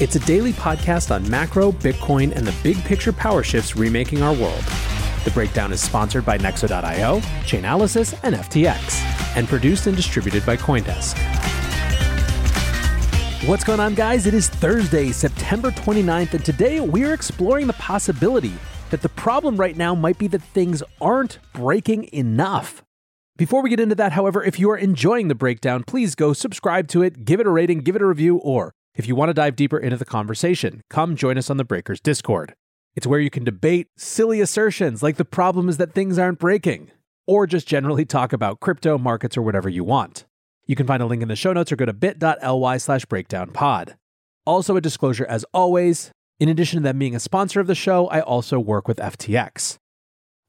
It's a daily podcast on macro, Bitcoin, and the big picture power shifts remaking our world. The Breakdown is sponsored by Nexo.io, Chainalysis, and FTX, and produced and distributed by Coindesk. What's going on, guys? It is Thursday, September 29th, and today we're exploring the possibility that the problem right now might be that things aren't breaking enough. Before we get into that, however, if you are enjoying the breakdown, please go subscribe to it, give it a rating, give it a review, or if you want to dive deeper into the conversation, come join us on the Breakers Discord. It's where you can debate silly assertions like the problem is that things aren't breaking, or just generally talk about crypto, markets, or whatever you want. You can find a link in the show notes or go to bit.ly slash breakdownpod. Also, a disclosure as always, in addition to them being a sponsor of the show, I also work with FTX.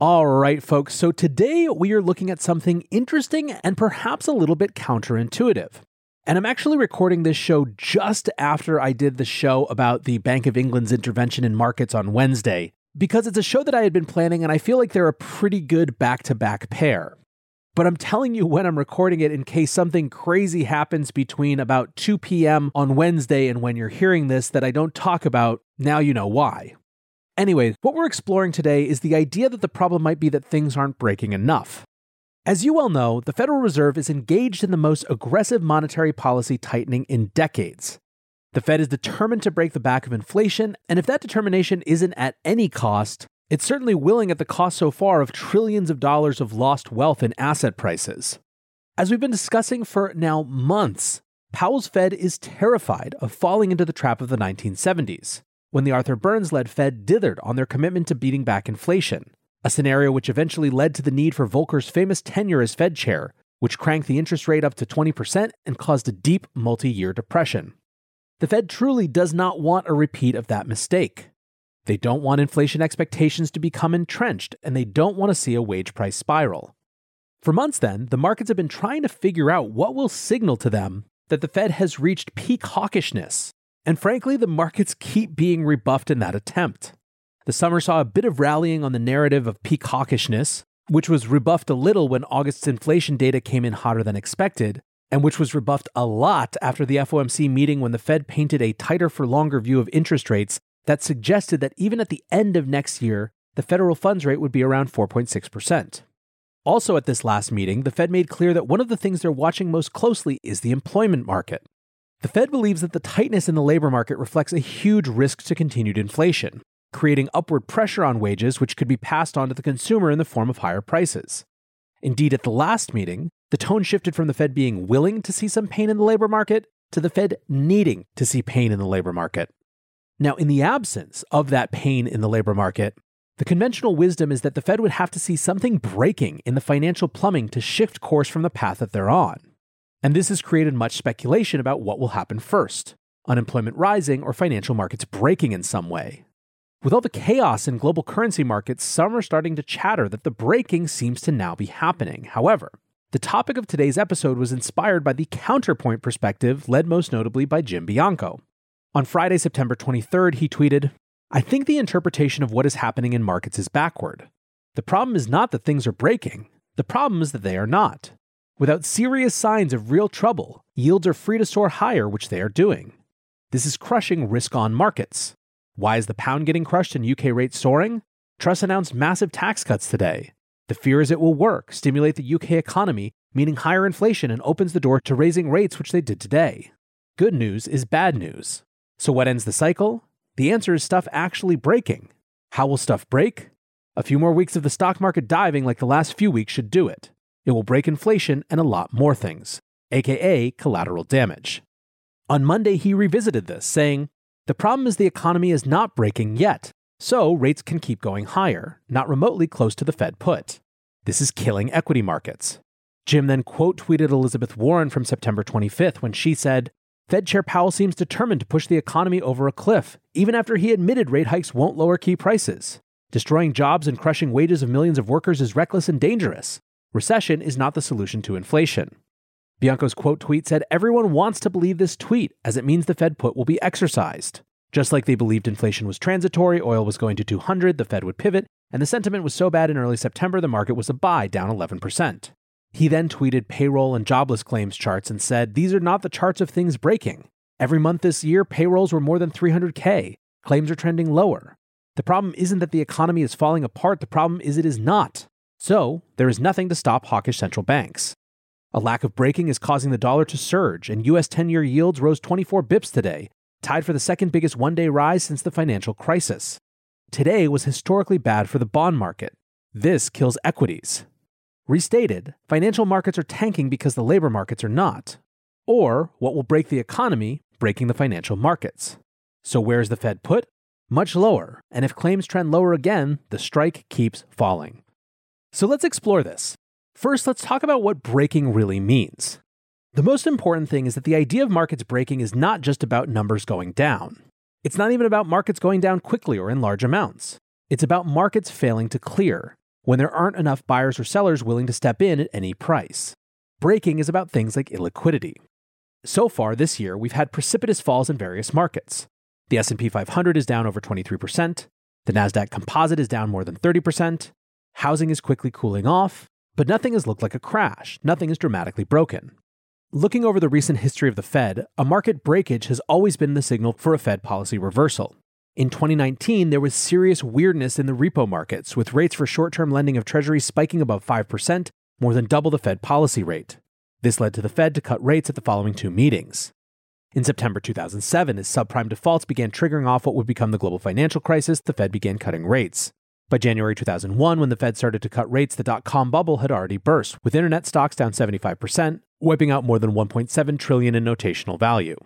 All right, folks, so today we are looking at something interesting and perhaps a little bit counterintuitive. And I'm actually recording this show just after I did the show about the Bank of England's intervention in markets on Wednesday, because it's a show that I had been planning and I feel like they're a pretty good back to back pair. But I'm telling you when I'm recording it in case something crazy happens between about 2 p.m. on Wednesday and when you're hearing this that I don't talk about. Now you know why. Anyway, what we're exploring today is the idea that the problem might be that things aren't breaking enough. As you well know, the Federal Reserve is engaged in the most aggressive monetary policy tightening in decades. The Fed is determined to break the back of inflation, and if that determination isn't at any cost, it's certainly willing at the cost so far of trillions of dollars of lost wealth in asset prices. As we've been discussing for now months, Powell's Fed is terrified of falling into the trap of the 1970s when the Arthur Burns led Fed dithered on their commitment to beating back inflation, a scenario which eventually led to the need for Volcker's famous tenure as Fed chair, which cranked the interest rate up to 20% and caused a deep multi year depression. The Fed truly does not want a repeat of that mistake. They don't want inflation expectations to become entrenched, and they don't want to see a wage price spiral. For months, then, the markets have been trying to figure out what will signal to them that the Fed has reached peak hawkishness and frankly, the markets keep being rebuffed in that attempt. The summer saw a bit of rallying on the narrative of peak hawkishness, which was rebuffed a little when August's inflation data came in hotter than expected, and which was rebuffed a lot after the FOMC meeting when the Fed painted a tighter for longer view of interest rates that suggested that even at the end of next year, the federal funds rate would be around 4.6%. Also, at this last meeting, the Fed made clear that one of the things they're watching most closely is the employment market. The Fed believes that the tightness in the labor market reflects a huge risk to continued inflation, creating upward pressure on wages, which could be passed on to the consumer in the form of higher prices. Indeed, at the last meeting, the tone shifted from the Fed being willing to see some pain in the labor market to the Fed needing to see pain in the labor market. Now, in the absence of that pain in the labor market, the conventional wisdom is that the Fed would have to see something breaking in the financial plumbing to shift course from the path that they're on and this has created much speculation about what will happen first unemployment rising or financial markets breaking in some way. With all the chaos in global currency markets, some are starting to chatter that the breaking seems to now be happening. However, the topic of today's episode was inspired by the counterpoint perspective, led most notably by Jim Bianco. On Friday, September 23rd, he tweeted, I think the interpretation of what is happening in markets is backward. The problem is not that things are breaking, The problem is that they are not. Without serious signs of real trouble, yields are free to soar higher, which they are doing. This is crushing risk on markets. Why is the pound getting crushed and UK rates soaring? Truss announced massive tax cuts today. The fear is it will work, stimulate the UK economy, meaning higher inflation, and opens the door to raising rates, which they did today. Good news is bad news. So, what ends the cycle? The answer is stuff actually breaking. How will stuff break? A few more weeks of the stock market diving like the last few weeks should do it. It will break inflation and a lot more things, aka collateral damage. On Monday, he revisited this, saying, The problem is the economy is not breaking yet, so rates can keep going higher, not remotely close to the Fed put. This is killing equity markets. Jim then quote tweeted Elizabeth Warren from September 25th when she said, Fed Chair Powell seems determined to push the economy over a cliff, even after he admitted rate hikes won't lower key prices. Destroying jobs and crushing wages of millions of workers is reckless and dangerous. Recession is not the solution to inflation. Bianco's quote tweet said everyone wants to believe this tweet as it means the Fed put will be exercised. Just like they believed inflation was transitory, oil was going to 200, the Fed would pivot, and the sentiment was so bad in early September the market was a buy, down 11%. He then tweeted payroll and jobless claims charts and said, These are not the charts of things breaking. Every month this year, payrolls were more than 300K. Claims are trending lower. The problem isn't that the economy is falling apart, the problem is it is not. So, there is nothing to stop hawkish central banks. A lack of breaking is causing the dollar to surge, and US 10 year yields rose 24 bips today, tied for the second biggest one day rise since the financial crisis. Today was historically bad for the bond market. This kills equities. Restated, financial markets are tanking because the labor markets are not. Or, what will break the economy, breaking the financial markets. So, where's the Fed put? Much lower, and if claims trend lower again, the strike keeps falling. So, let's explore this. First, let's talk about what breaking really means. The most important thing is that the idea of markets breaking is not just about numbers going down. It's not even about markets going down quickly or in large amounts. It's about markets failing to clear, when there aren't enough buyers or sellers willing to step in at any price. Breaking is about things like illiquidity. So far this year, we've had precipitous falls in various markets. The S&P 500 is down over 23%, the Nasdaq Composite is down more than 30%, housing is quickly cooling off, but nothing has looked like a crash, nothing is dramatically broken. Looking over the recent history of the Fed, a market breakage has always been the signal for a Fed policy reversal. In 2019, there was serious weirdness in the repo markets, with rates for short term lending of treasuries spiking above 5%, more than double the Fed policy rate. This led to the Fed to cut rates at the following two meetings. In September 2007, as subprime defaults began triggering off what would become the global financial crisis, the Fed began cutting rates. By January 2001, when the Fed started to cut rates, the dot com bubble had already burst, with internet stocks down 75%, wiping out more than 1.7 trillion in notational value.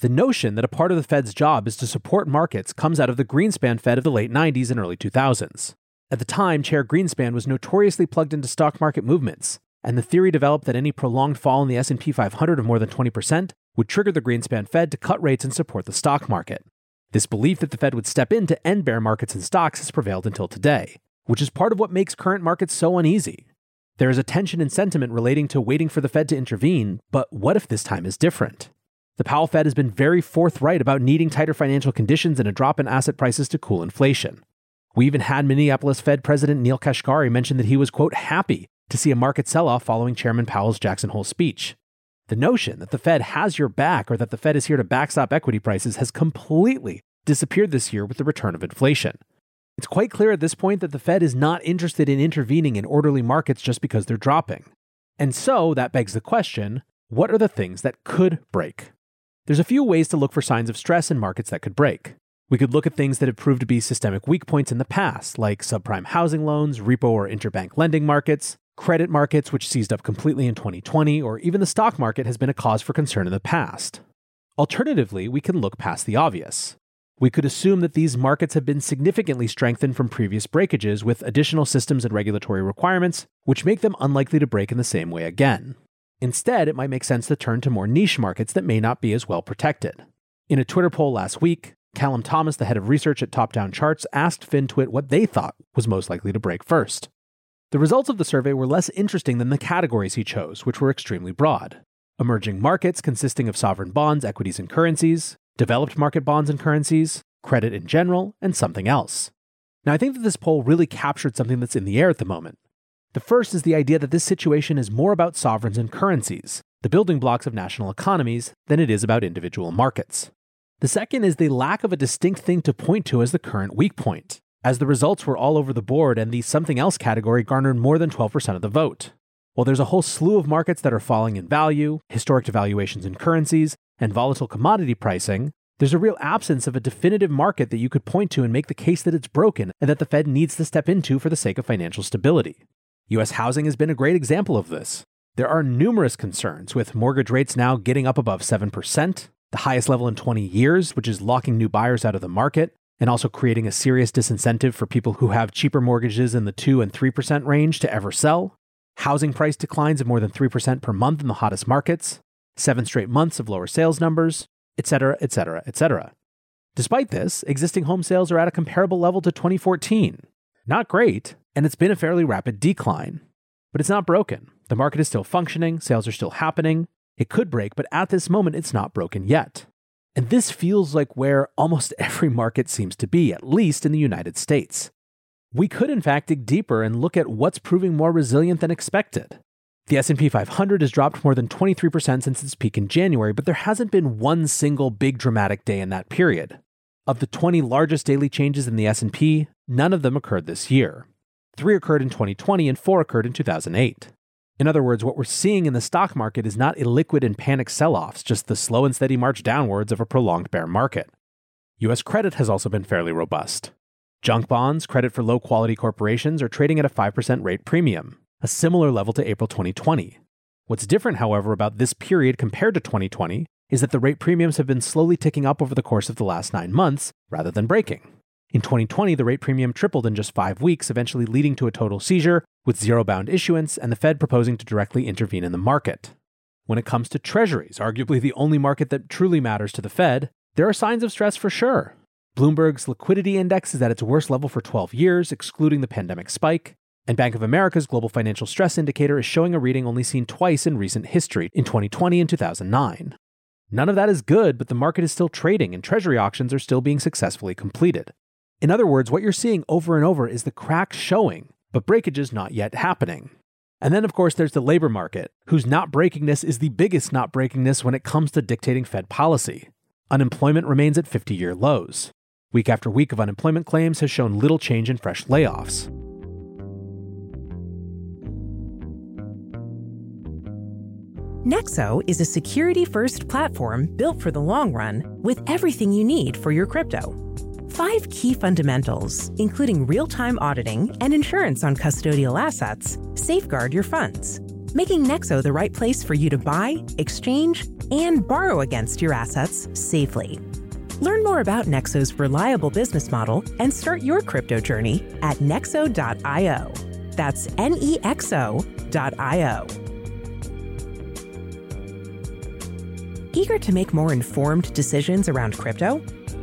The notion that a part of the Fed's job is to support markets comes out of the Greenspan Fed of the late 90s and early 2000s. At the time, Chair Greenspan was notoriously plugged into stock market movements, and the theory developed that any prolonged fall in the S&P 500 of more than 20% would trigger the Greenspan Fed to cut rates and support the stock market. This belief that the Fed would step in to end bear markets in stocks has prevailed until today, which is part of what makes current markets so uneasy. There is a tension in sentiment relating to waiting for the Fed to intervene, but what if this time is different? The Powell Fed has been very forthright about needing tighter financial conditions and a drop in asset prices to cool inflation. We even had Minneapolis Fed President Neel Kashkari mention that he was, quote, happy to see a market sell off following Chairman Powell's Jackson Hole speech. The notion that the Fed has your back or that the Fed is here to backstop equity prices has completely disappeared this year with the return of inflation. It's quite clear at this point that the Fed is not interested in intervening in orderly markets just because they're dropping. And so that begs the question what are the things that could break? There's a few ways to look for signs of stress in markets that could break. We could look at things that have proved to be systemic weak points in the past, like subprime housing loans, repo or interbank lending markets, credit markets, which seized up completely in 2020, or even the stock market has been a cause for concern in the past. Alternatively, we can look past the obvious. We could assume that these markets have been significantly strengthened from previous breakages with additional systems and regulatory requirements, which make them unlikely to break in the same way again. Instead, it might make sense to turn to more niche markets that may not be as well protected. In a Twitter poll last week, Callum Thomas, the head of research at Top Down Charts, asked FinTwit what they thought was most likely to break first. The results of the survey were less interesting than the categories he chose, which were extremely broad. Emerging markets consisting of sovereign bonds, equities, and currencies, developed market bonds and currencies, credit in general, and something else. Now, I think that this poll really captured something that's in the air at the moment. The first is the idea that this situation is more about sovereigns and currencies, the building blocks of national economies, than it is about individual markets. The second is the lack of a distinct thing to point to as the current weak point, as the results were all over the board and the something else category garnered more than 12% of the vote. While there's a whole slew of markets that are falling in value, historic devaluations in currencies, and volatile commodity pricing, there's a real absence of a definitive market that you could point to and make the case that it's broken and that the Fed needs to step into for the sake of financial stability. US housing has been a great example of this. There are numerous concerns, with mortgage rates now getting up above 7%, the highest level in 20 years, which is locking new buyers out of the market, and also creating a serious disincentive for people who have cheaper mortgages in the 2 and 3% range to ever sell. Housing price declines of more than 3% per month in the hottest markets, seven straight months of lower sales numbers, etc., etc., etc. Despite this, existing home sales are at a comparable level to 2014. Not great, and it's been a fairly rapid decline. But it's not broken. The market is still functioning, sales are still happening. It could break, but at this moment, it's not broken yet. And this feels like where almost every market seems to be, at least in the United States. We could in fact dig deeper and look at what's proving more resilient than expected. The S&P 500 has dropped more than 23% since its peak in January, but there hasn't been one single big dramatic day in that period. Of the 20 largest daily changes in the S&P, none of them occurred this year. 3 occurred in 2020 and 4 occurred in 2008. In other words, what we're seeing in the stock market is not illiquid and panic sell-offs, just the slow and steady march downwards of a prolonged bear market. US credit has also been fairly robust. Junk bonds, credit for low quality corporations, are trading at a 5% rate premium, a similar level to April 2020. What's different, however, about this period compared to 2020 is that the rate premiums have been slowly ticking up over the course of the last nine months rather than breaking. In 2020, the rate premium tripled in just five weeks, eventually leading to a total seizure, with zero bound issuance and the Fed proposing to directly intervene in the market. When it comes to treasuries, arguably the only market that truly matters to the Fed, there are signs of stress for sure. Bloomberg's liquidity index is at its worst level for 12 years, excluding the pandemic spike. And Bank of America's Global Financial Stress Indicator is showing a reading only seen twice in recent history, in 2020 and 2009. None of that is good, but the market is still trading and treasury auctions are still being successfully completed. In other words, what you're seeing over and over is the crack showing, but breakage is not yet happening. And then, of course, there's the labor market, whose not breakingness is the biggest not breakingness when it comes to dictating Fed policy. Unemployment remains at 50 year lows. Week after week of unemployment claims has shown little change in fresh layoffs. Nexo is a security first platform built for the long run with everything you need for your crypto. Five key fundamentals, including real time auditing and insurance on custodial assets, safeguard your funds, making Nexo the right place for you to buy, exchange, and borrow against your assets safely. Learn more about Nexo's reliable business model and start your crypto journey at nexo.io. That's N E X O.io. Eager to make more informed decisions around crypto?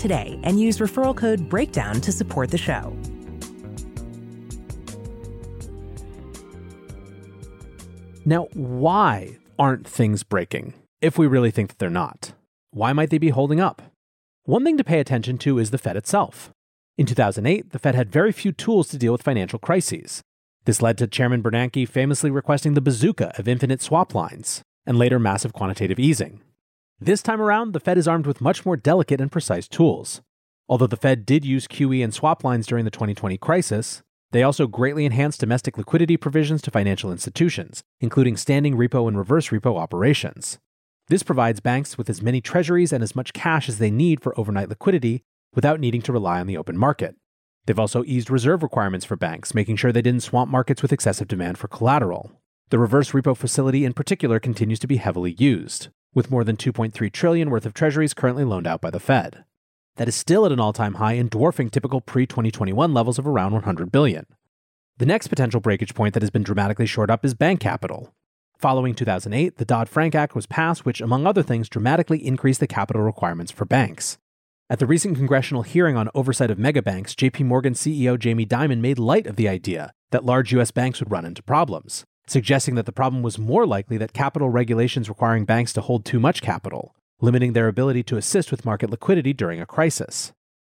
today and use referral code BREAKDOWN to support the show. Now, why aren't things breaking? if we really think that they're not. Why might they be holding up? One thing to pay attention to is the Fed itself. In 2008, the Fed had very few tools to deal with financial crises. This led to Chairman Bernanke famously requesting the bazooka of infinite swap lines, and later massive quantitative easing. This time around, the Fed is armed with much more delicate and precise tools. Although the Fed did use QE and swap lines during the 2020 crisis, They also greatly enhanced domestic liquidity provisions to financial institutions, including standing repo and reverse repo operations. This provides banks with as many treasuries and as much cash as they need for overnight liquidity without needing to rely on the open market. They've also eased reserve requirements for banks, making sure they didn't swamp markets with excessive demand for collateral. The reverse repo facility in particular continues to be heavily used, with more than 2.3 trillion worth of treasuries currently loaned out by the Fed. That is still at an all-time high and dwarfing typical pre-2021 levels of around 100 billion. The next potential breakage point that has been dramatically shored up is bank capital. Following 2008, the Dodd-Frank Act was passed which among other things dramatically increased the capital requirements for banks. At the recent congressional hearing on oversight of megabanks, JP Morgan CEO Jamie Dimon made light of the idea that large US banks would run into problems suggesting that the problem was more likely that capital regulations requiring banks to hold too much capital, limiting their ability to assist with market liquidity during a crisis.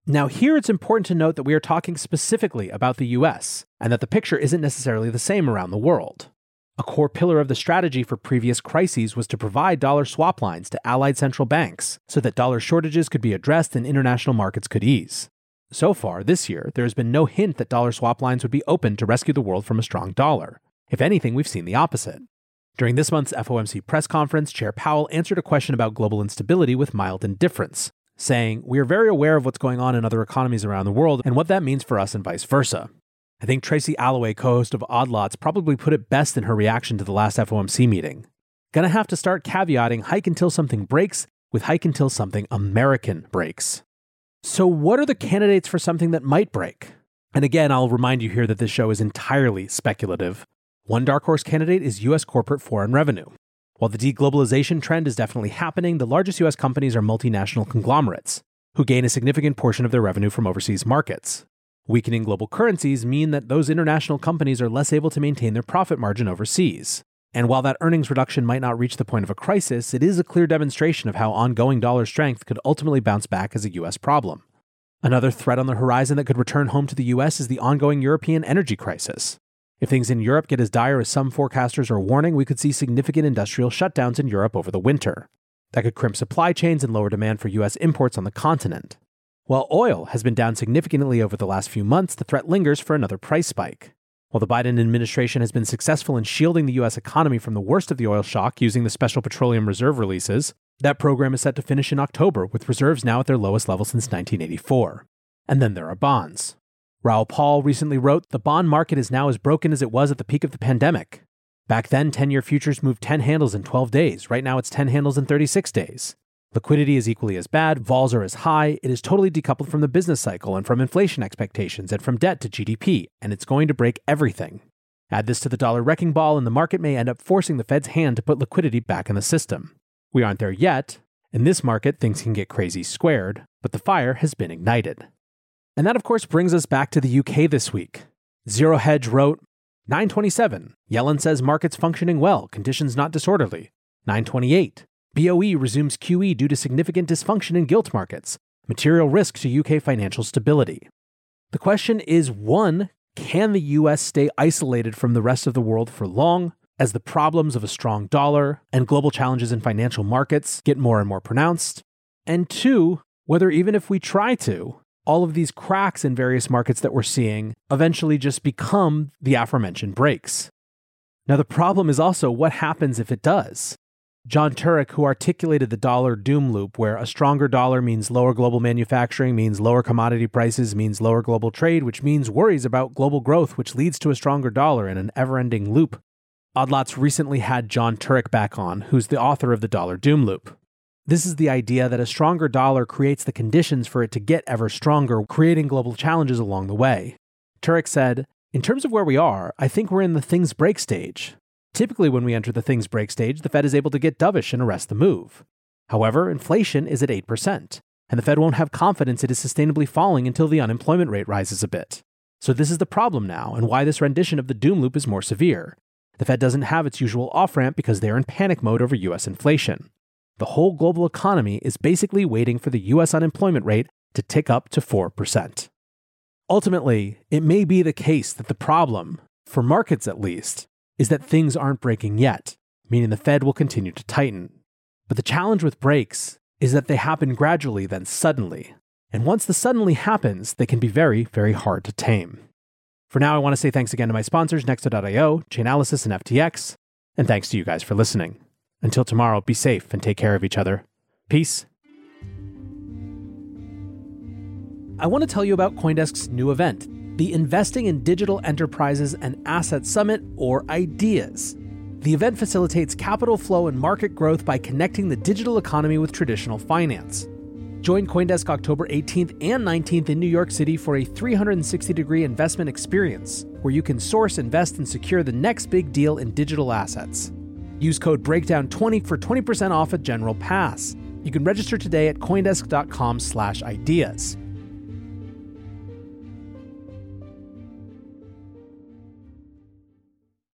Now, here it's important to note that we are talking specifically about the US, and that the picture isn't necessarily the same around the world. A core pillar of the strategy for previous crises was to provide dollar swap lines to allied central banks so that dollar shortages could be addressed and international markets could ease. So far, this year, there has been no hint that dollar swap lines would be open to rescue the world from a strong dollar. If anything, we've seen the opposite. During this month's FOMC press conference, Chair Powell answered a question about global instability with mild indifference, saying, We are very aware of what's going on in other economies around the world and what that means for us and vice versa. I think Tracy Alloway, co host of Odd Lots, probably put it best in her reaction to the last FOMC meeting. Gonna have to start caveating hike until something breaks with hike until something American breaks. So, what are the candidates for something that might break? And again, I'll remind you here that this show is entirely speculative. One dark horse candidate is U.S. corporate foreign revenue. While the deglobalization trend is definitely happening, the largest U.S. companies are multinational conglomerates, who gain a significant portion of their revenue from overseas markets. Weakening global currencies mean that those international companies are less able to maintain their profit margin overseas. And while that earnings reduction might not reach the point of a crisis, it is a clear demonstration of how ongoing dollar strength could ultimately bounce back as a US problem. Another threat on the horizon that could return home to the US is the ongoing European energy crisis. If things in Europe get as dire as some forecasters are warning, we could see significant industrial shutdowns in Europe over the winter. That could crimp supply chains and lower demand for US imports on the continent. While oil has been down significantly over the last few months, the threat lingers for another price spike. While the Biden administration has been successful in shielding the US economy from the worst of the oil shock using the Special Petroleum Reserve releases, that program is set to finish in October, with reserves now at their lowest level since 1984. And then there are bonds. Raoul Paul recently wrote The bond market is now as broken as it was at the peak of the pandemic. Back then, 10 year futures moved 10 handles in 12 days. Right now, it's 10 handles in 36 days. Liquidity is equally as bad, vols are as high, it is totally decoupled from the business cycle and from inflation expectations and from debt to GDP, and it's going to break everything. Add this to the dollar wrecking ball, and the market may end up forcing the Fed's hand to put liquidity back in the system. We aren't there yet. In this market, things can get crazy squared, but the fire has been ignited. And that, of course, brings us back to the UK this week. Zero Hedge wrote 927. Yellen says markets functioning well, conditions not disorderly. 928. BOE resumes QE due to significant dysfunction in gilt markets, material risk to UK financial stability. The question is one, can the US stay isolated from the rest of the world for long as the problems of a strong dollar and global challenges in financial markets get more and more pronounced? And two, whether even if we try to, all of these cracks in various markets that we're seeing eventually just become the aforementioned breaks. Now, the problem is also what happens if it does. Jon Turek, who articulated the dollar doom loop, where a stronger dollar means lower global manufacturing, means lower commodity prices, means lower global trade, which means worries about global growth, which leads to a stronger dollar in an ever ending loop. Odd Lots recently had Jon Turek back on, who's the author of the dollar doom loop. This is the idea that a stronger dollar creates the conditions for it to get ever stronger, creating global challenges along the way. Turek said, In terms of where we are, I think we're in the things break stage. Typically, when we enter the things break stage, the Fed is able to get dovish and arrest the move. However, inflation is at 8%, and the Fed won't have confidence it is sustainably falling until the unemployment rate rises a bit. So, this is the problem now, and why this rendition of the doom loop is more severe. The Fed doesn't have its usual off ramp because they are in panic mode over US inflation the whole global economy is basically waiting for the US unemployment rate to tick up to 4%. Ultimately, it may be the case that the problem, for markets at least, is that things aren't breaking yet, meaning the Fed will continue to tighten. But the challenge with breaks is that they happen gradually, then suddenly. And once the suddenly happens, they can be very, very hard to tame. For now, I want to say thanks again to my sponsors, Nexo.io, Chainalysis, and FTX. And thanks to you guys for listening. Until tomorrow, be safe and take care of each other. Peace. I want to tell you about Coindesk's new event, the Investing in Digital Enterprises and Asset Summit, or IDEAS. The event facilitates capital flow and market growth by connecting the digital economy with traditional finance. Join Coindesk October 18th and 19th in New York City for a 360 degree investment experience where you can source, invest, and secure the next big deal in digital assets. Use code BREAKDOWN20 for 20% off a general pass. You can register today at coindesk.com/ideas.